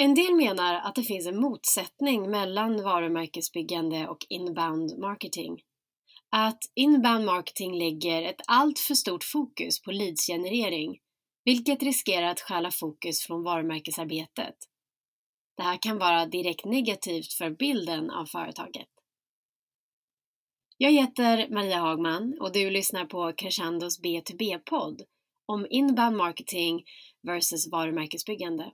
En del menar att det finns en motsättning mellan varumärkesbyggande och inbound marketing. Att inbound marketing lägger ett alltför stort fokus på leadsgenerering, vilket riskerar att stjäla fokus från varumärkesarbetet. Det här kan vara direkt negativt för bilden av företaget. Jag heter Maria Hagman och du lyssnar på Crescendos B2B-podd om inbound marketing versus varumärkesbyggande.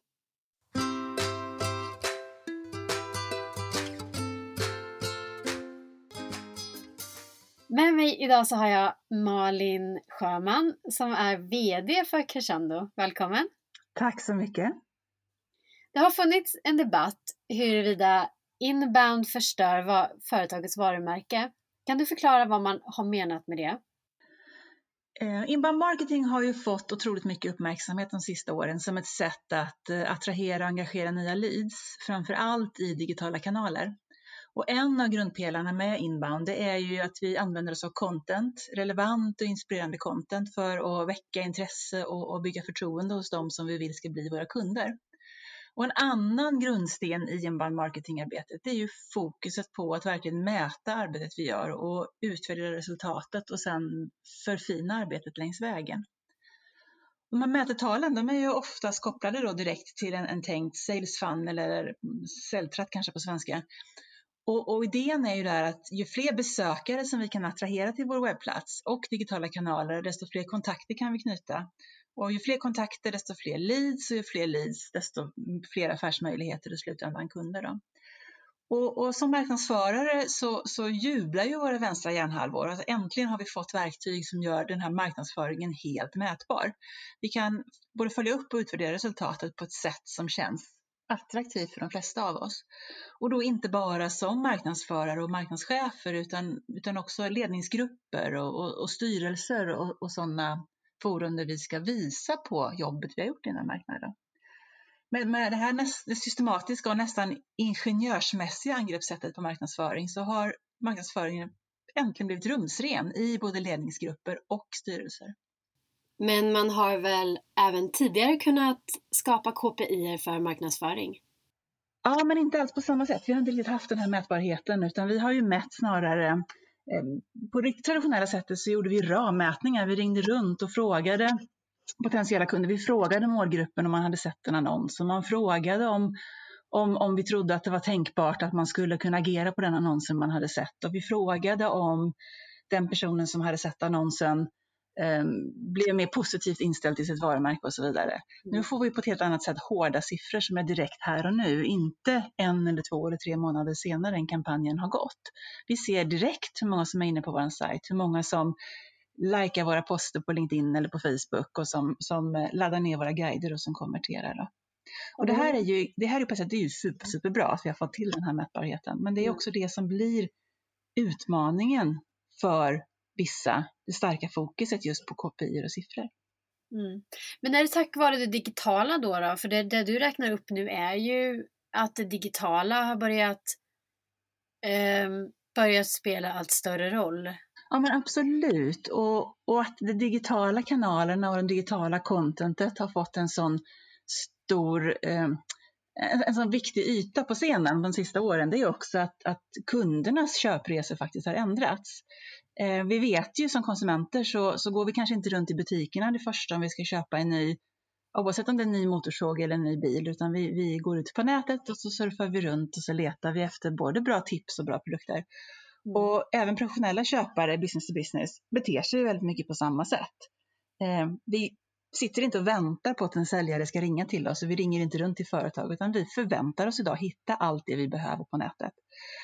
Med mig idag så har jag Malin Sjöman som är VD för Crescendo. Välkommen! Tack så mycket! Det har funnits en debatt huruvida inbound förstör företagets varumärke. Kan du förklara vad man har menat med det? Eh, inbound marketing har ju fått otroligt mycket uppmärksamhet de sista åren som ett sätt att eh, attrahera och engagera nya leads, framför allt i digitala kanaler. Och en av grundpelarna med inbound det är ju att vi använder oss av content, relevant och inspirerande content för att väcka intresse och, och bygga förtroende hos dem som vi vill ska bli våra kunder. Och en annan grundsten i inbound marketingarbetet är ju fokuset på att verkligen mäta arbetet vi gör och utvärdera resultatet och sen förfina arbetet längs vägen. De här mätetalen de är ju oftast kopplade då direkt till en, en tänkt sales funnel eller säljtratt kanske på svenska. Och, och, idén är ju där att ju fler besökare som vi kan attrahera till vår webbplats och digitala kanaler, desto fler kontakter kan vi knyta. Och ju fler kontakter, desto fler leads och ju fler leads, desto fler affärsmöjligheter i slutändan kunder. Då. Och, och, som marknadsförare så, så jublar ju våra vänstra hjärnhalvor. Alltså äntligen har vi fått verktyg som gör den här marknadsföringen helt mätbar. Vi kan både följa upp och utvärdera resultatet på ett sätt som känns attraktivt för de flesta av oss. Och då inte bara som marknadsförare och marknadschefer utan, utan också ledningsgrupper och, och, och styrelser och, och sådana forum där vi ska visa på jobbet vi har gjort i den här marknaden. Men med det här det systematiska och nästan ingenjörsmässiga angreppssättet på marknadsföring så har marknadsföringen äntligen blivit rumsren i både ledningsgrupper och styrelser. Men man har väl även tidigare kunnat skapa KPI för marknadsföring? Ja, men inte alls på samma sätt. Vi har inte riktigt haft den här mätbarheten utan vi har ju mätt snarare eh, på det traditionella sättet så gjorde vi rammätningar. Vi ringde runt och frågade potentiella kunder. Vi frågade målgruppen om man hade sett en annons och man frågade om, om, om vi trodde att det var tänkbart att man skulle kunna agera på den annonsen man hade sett och vi frågade om den personen som hade sett annonsen eh, blev mer positivt inställd till sitt varumärke och så vidare. Mm. Nu får vi på ett helt annat sätt hårda siffror som är direkt här och nu, inte en eller två eller tre månader senare än kampanjen har gått. Vi ser direkt hur många som är inne på vår sajt, hur många som likar våra poster på LinkedIn eller på Facebook och som, som eh, laddar ner våra guider och som konverterar. Då. Och det här är ju, det här är på sätt, det är ju super, superbra att vi har fått till den här mätbarheten, men det är mm. också det som blir utmaningen för vissa, det starka fokuset just på KPI och siffror. Mm. Men är det tack vare det digitala då? då? För det, det, du räknar upp nu är ju att det digitala har börjat, eh, börjat spela allt större roll. Ja men absolut och, och att de digitala kanalerna och det digitala contentet har fått en sån stor eh, en, en sån viktig yta på scenen de sista åren det är också att, att kundernas köpresor faktiskt har ändrats. Eh, vi vet ju som konsumenter så, så går vi kanske inte runt i butikerna det första om vi ska köpa en ny, oavsett om det är en ny motorsåg eller en ny bil, utan vi, vi går ut på nätet och så surfar vi runt och så letar vi efter både bra tips och bra produkter. Mm. Och även professionella köpare, business to business, beter sig väldigt mycket på samma sätt. Eh, vi sitter inte och väntar på att en säljare ska ringa till oss och vi ringer inte runt till företag utan vi förväntar oss idag hitta allt det vi behöver på nätet.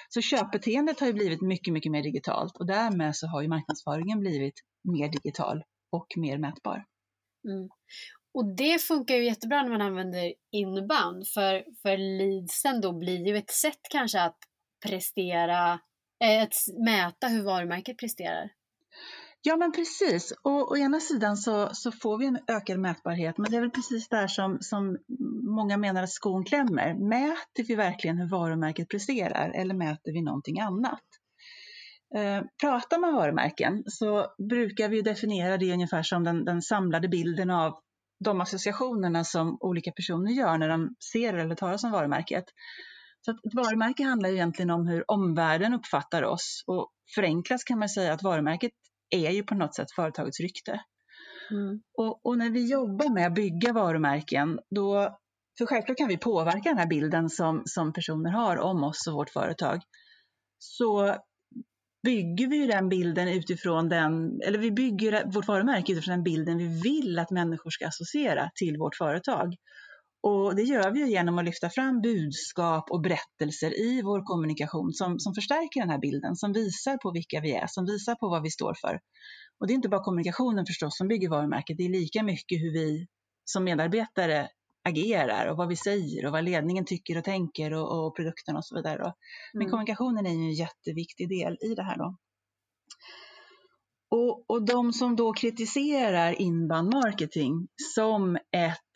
Så köpbeteendet har ju blivit mycket, mycket mer digitalt och därmed så har ju marknadsföringen blivit mer digital och mer mätbar. Mm. Och det funkar ju jättebra när man använder inbound för, för leadsen då blir ju ett sätt kanske att prestera, eh, att mäta hur varumärket presterar. Ja men precis, och å ena sidan så, så får vi en ökad mätbarhet men det är väl precis där som, som många menar att skon klämmer. Mäter vi verkligen hur varumärket presterar eller mäter vi någonting annat? Eh, pratar man varumärken så brukar vi definiera det ungefär som den, den samlade bilden av de associationerna som olika personer gör när de ser eller talar om varumärket. Så ett varumärke handlar egentligen om hur omvärlden uppfattar oss och förenklat kan man säga att varumärket är ju på något sätt företagets rykte. Mm. Och, och, när vi jobbar med att bygga varumärken, då, för självklart kan vi påverka den här bilden som, som personer har om oss och vårt företag, så bygger vi den bilden utifrån den, eller vi bygger vårt varumärke utifrån den bilden vi vill att människor ska associera till vårt företag. Och det gör vi genom att lyfta fram budskap och berättelser i vår kommunikation som, som förstärker den här bilden, som visar på vilka vi är, som visar på vad vi står för. Och det är inte bara kommunikationen förstås som bygger varumärket, det är lika mycket hur vi som medarbetare agerar och vad vi säger och vad ledningen tycker och tänker och, och produkten och så vidare. Men mm. kommunikationen är ju en jätteviktig del i det här då. Och, och de som då kritiserar inbound marketing som ett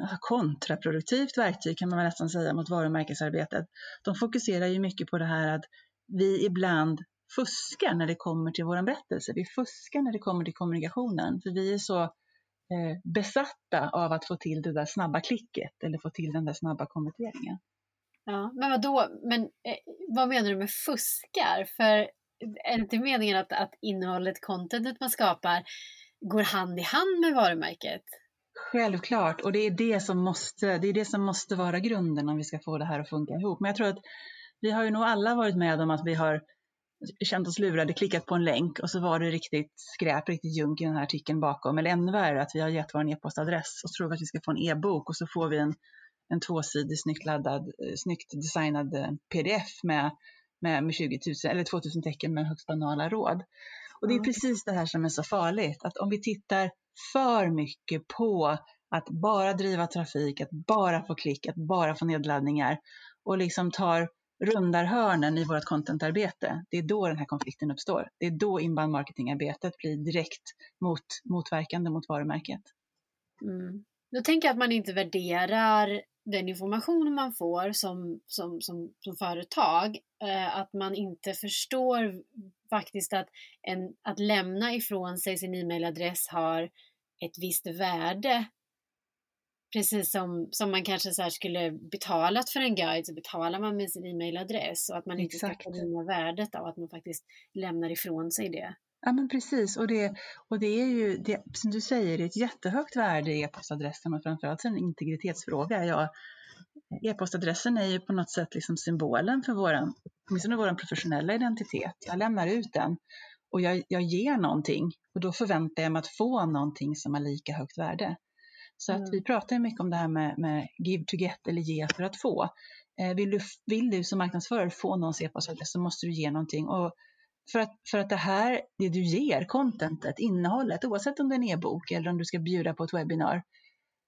Alltså, kontraproduktivt verktyg kan man nästan säga mot varumärkesarbetet. De fokuserar ju mycket på det här att vi ibland fuskar när det kommer till vår berättelse. Vi fuskar när det kommer till kommunikationen för vi är så eh, besatta av att få till det där snabba klicket eller få till den där snabba konverteringen. Ja, men vad? Men eh, vad menar du med fuskar? För är det inte meningen att, att innehållet, contentet man skapar går hand i hand med varumärket? Självklart, och det är det som måste, det är det som måste vara grunden om vi ska få det här att funka ihop. Men jag tror att vi har ju nog alla varit med om att vi har känt oss lurade, klickat på en länk och så var det riktigt skräp, riktigt junk i den här artikeln bakom. Eller ännu värre, att vi har gett vår e-postadress och tror att vi ska få en e-bok och så får vi en, en tvåsidig, snyggt laddad, eh, snyggt designad eh, pdf med, med, med 20 000 eller 2000 tecken med högst banala råd. Och det är precis det här som är så farligt, att om vi tittar för mycket på att bara driva trafik, att bara få klick, att bara få nedladdningar och liksom tar rundar hörnen i vårt contentarbete, det är då den här konflikten uppstår. Det är då inbound marketingarbetet blir direkt mot, motverkande mot varumärket. Mm. Då tänker jag att man inte värderar den information man får som, som, som, som företag, eh, att man inte förstår faktiskt att, en, att lämna ifrån sig sin e-mailadress har ett visst värde. Precis som, som man kanske så skulle betalat för en guide så betalar man med sin e-mailadress och att man inte Exakt. ska förringa värdet av att man faktiskt lämnar ifrån sig det. Ja men precis och det, och det är ju det, som du säger, det är ett jättehögt värde i e-postadressen och framförallt en integritetsfråga. Jag, e-postadressen är ju på något sätt liksom symbolen för våran, åtminstone vår professionella identitet. Jag lämnar ut den och jag, jag ger någonting och då förväntar jag mig att få någonting som har lika högt värde. Så mm. att vi pratar mycket om det här med, med give to get eller ge för att få. Eh, vill, du, vill du som marknadsförare få någons e-postadress så måste du ge någonting. Och för att, för att det här, det du ger, contentet, innehållet, oavsett om det är en e-bok eller om du ska bjuda på ett webbinar,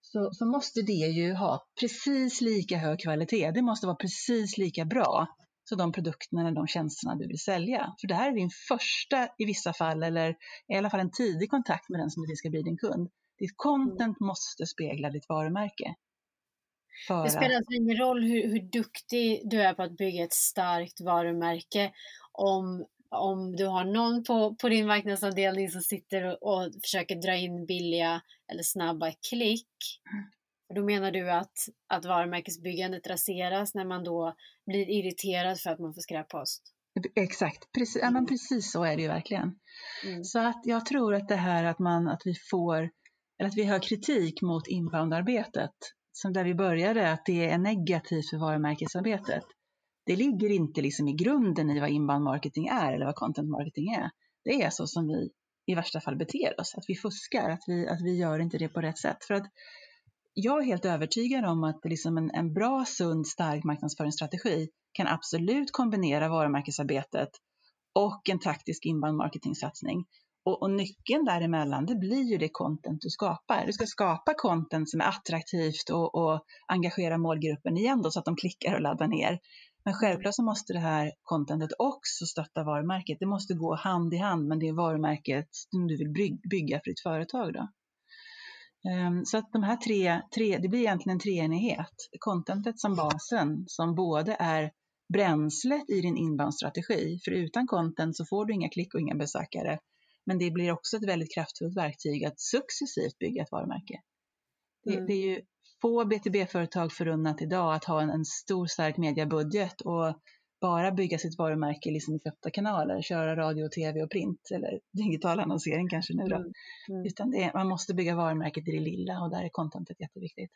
så, så måste det ju ha precis lika hög kvalitet. Det måste vara precis lika bra som de produkterna eller de tjänsterna du vill sälja. För det här är din första, i vissa fall, eller i alla fall en tidig kontakt med den som du ska bli din kund. Ditt content måste spegla ditt varumärke. För det spelar alltså ingen roll hur, hur duktig du är på att bygga ett starkt varumärke om om du har någon på, på din marknadsavdelning som sitter och, och försöker dra in billiga eller snabba klick. Mm. Då menar du att, att varumärkesbyggandet raseras när man då blir irriterad för att man får skräppost? Exakt, precis, ja, men precis så är det ju verkligen. Mm. Så att jag tror att det här att, man, att vi får, eller att vi har kritik mot inboundarbetet, som där vi började, att det är negativt för varumärkesarbetet det ligger inte liksom i grunden i vad inbound marketing är eller vad content marketing är. Det är så som vi i värsta fall beter oss, att vi fuskar, att vi, att vi gör inte det på rätt sätt. För att jag är helt övertygad om att liksom en, en bra, sund, stark marknadsföringsstrategi kan absolut kombinera varumärkesarbetet och en taktisk inbound marketing-satsning. Och, och, nyckeln däremellan, det blir ju det content du skapar. Du ska skapa content som är attraktivt och, och engagera målgruppen igen då, så att de klickar och laddar ner. Men självklart så måste det här contentet också stötta varumärket. Det måste gå hand i hand med det varumärket som du vill bygga för ditt företag. Då. Ehm, så att de här tre, tre, det blir egentligen en treenighet. Contentet som basen, som både är bränslet i din inbound-strategi, för utan content så får du inga klick och inga besökare. Men det blir också ett väldigt kraftfullt verktyg att successivt bygga ett varumärke. Det, mm. det är ju få B2B-företag förunnat idag att ha en, en, stor stark mediebudget och bara bygga sitt varumärke liksom i köpta kanaler, köra radio, tv och print eller digital annonsering kanske nu då. Mm. Mm. Utan det, man måste bygga varumärket i det lilla och där är contentet jätteviktigt.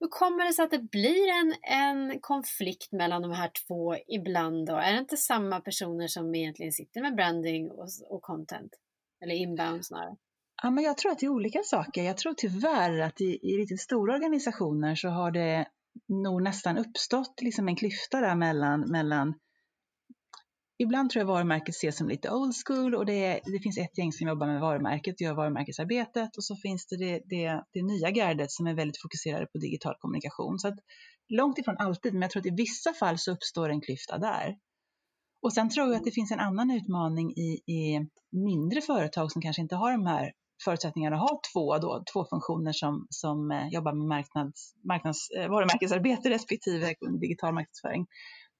Hur kommer det sig att det blir en, en konflikt mellan de här två ibland då? Är det inte samma personer som egentligen sitter med branding och, och content? Eller inbound snarare? Ja, men jag tror att det är olika saker. Jag tror tyvärr att i, i riktigt stora organisationer så har det nog nästan uppstått liksom en klyfta där mellan, mellan Ibland tror jag varumärket ses som lite old school och det, är, det finns ett gäng som jobbar med varumärket och gör varumärkesarbetet och så finns det det, det det, nya gardet som är väldigt fokuserade på digital kommunikation. Så att, långt ifrån alltid, men jag tror att i vissa fall så uppstår en klyfta där. Och sen tror jag att det finns en annan utmaning i, i mindre företag som kanske inte har de här förutsättningarna att ha två, då, två funktioner som, som eh, jobbar med marknads, marknads, eh, varumärkesarbete respektive digital marknadsföring.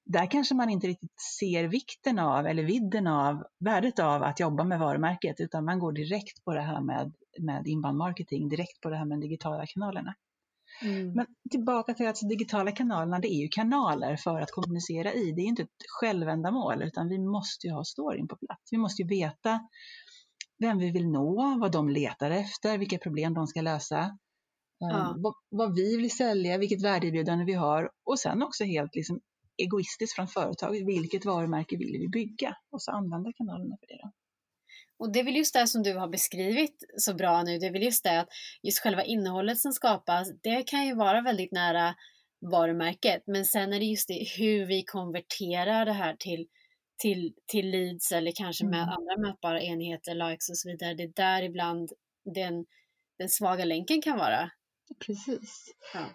Där kanske man inte riktigt ser vikten av eller vidden av värdet av att jobba med varumärket utan man går direkt på det här med, med inbound marketing, direkt på det här med de digitala kanalerna. Mm. Men tillbaka till att alltså, digitala kanalerna, det är ju kanaler för att kommunicera i. Det är inte ett självändamål utan vi måste ju ha storyn på plats. Vi måste ju veta vem vi vill nå, vad de letar efter, vilka problem de ska lösa, ja. Ehm, vad, vad, vi vill sälja, vilket värdeerbjudande vi har och sen också helt liksom egoistiskt från företaget, vilket varumärke vill vi bygga och så använda kanalerna för det. Då. Och det är väl just det som du har beskrivit så bra nu, det är väl just det att just själva innehållet som skapas, det kan ju vara väldigt nära varumärket, men sen är det just det hur vi konverterar det här till till, till leads eller kanske med mm. andra mätbara enheter, likes och så vidare. Det är där ibland den, den svaga länken kan vara. Precis. Ja.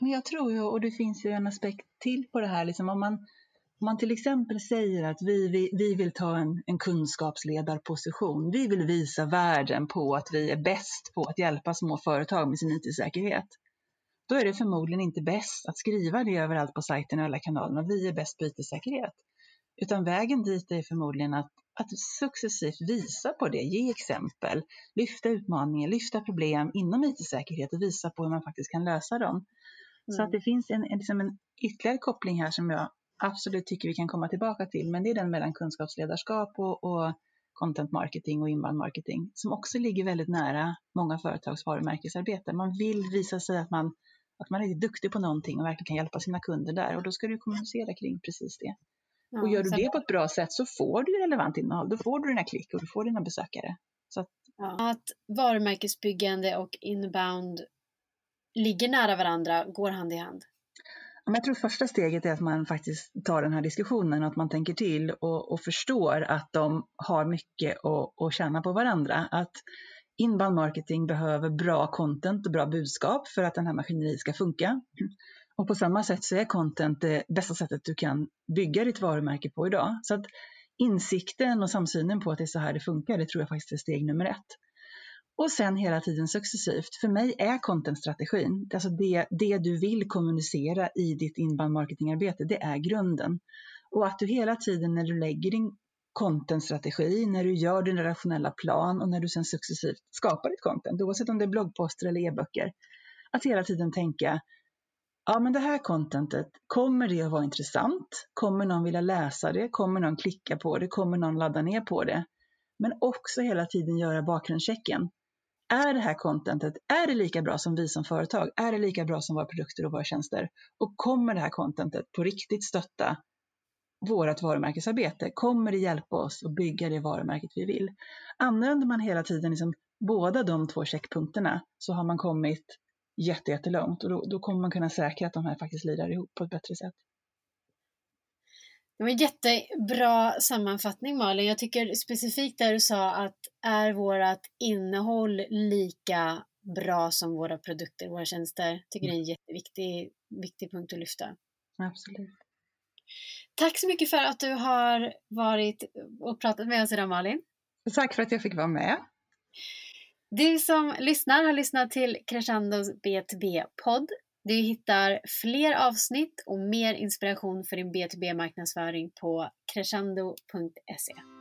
Men jag tror ju, och det finns ju en aspekt till på det här, liksom om man, om man till exempel säger att vi, vi, vi vill ta en, en kunskapsledarposition, vi vill visa världen på att vi är bäst på att hjälpa små företag med sin IT-säkerhet. Då är det förmodligen inte bäst att skriva det överallt på sajten och alla kanalerna, vi är bäst på IT-säkerhet. Utan vägen dit är förmodligen att, att successivt visa på det, ge exempel, lyfta utmaningar, lyfta problem inom IT-säkerhet och visa på hur man faktiskt kan lösa dem. Mm. Så att mm. det finns en, en, liksom en ytterligare koppling här som jag absolut tycker vi kan komma tillbaka till, men det är den mellan kunskapsledarskap och, och content marketing och inbound marketing som också ligger väldigt nära många företags varumärkesarbete. Man vill visa sig att man, att man är duktig på någonting och verkligen kan hjälpa sina kunder där och då ska du kommunicera kring precis det. Ja, och gör du det på ett bra sätt så får du relevant innehåll. Då får du dina klick och du får dina besökare. Så att, ja. att varumärkesbyggande och inbound ligger nära varandra, går hand i hand. Jag tror första steget är att man faktiskt tar den här diskussionen och att man tänker till och, och förstår att de har mycket att, att tjäna på varandra. Att inbound marketing behöver bra content och bra budskap för att den här maskineriet ska funka. Och på samma sätt så är content det bästa sättet du kan bygga ditt varumärke på idag. Så att insikten och samsynen på att det är så här det funkar, det tror jag faktiskt är steg nummer ett. Och sen hela tiden successivt. För mig är contentstrategin, alltså det, det du vill kommunicera i ditt inbound marketingarbete, det är grunden. Och att du hela tiden när du lägger din contentstrategi, när du gör din relationella plan och när du sen successivt skapar ditt content, oavsett om det är bloggposter eller e-böcker, att hela tiden tänka ja men det här contentet, kommer det att vara intressant? Kommer någon vilja läsa det? Kommer någon klicka på det? Kommer någon ladda ner på det? Men också hela tiden göra bakgrundschecken. Är det här contentet, är det lika bra som vi som företag? Är det lika bra som våra produkter och våra tjänster? Och kommer det här contentet på riktigt stötta vårt varumärkesarbete? Kommer det hjälpa oss att bygga det varumärket vi vill? Använder man hela tiden liksom båda de två checkpunkterna så har man kommit jättelångt och då, då kommer man kunna säkra att de här faktiskt lirar ihop på ett bättre sätt. Det var en jättebra sammanfattning Malin. Jag tycker specifikt där du sa att är vårt innehåll lika bra som våra produkter, våra tjänster? tycker det är en jätteviktig viktig punkt att lyfta. Absolut. Tack så mycket för att du har varit och pratat med oss idag Malin. Tack för att jag fick vara med. Du som lyssnar har lyssnat till Crescendos B2B-podd. Du hittar fler avsnitt och mer inspiration för din B2B-marknadsföring på crescendo.se.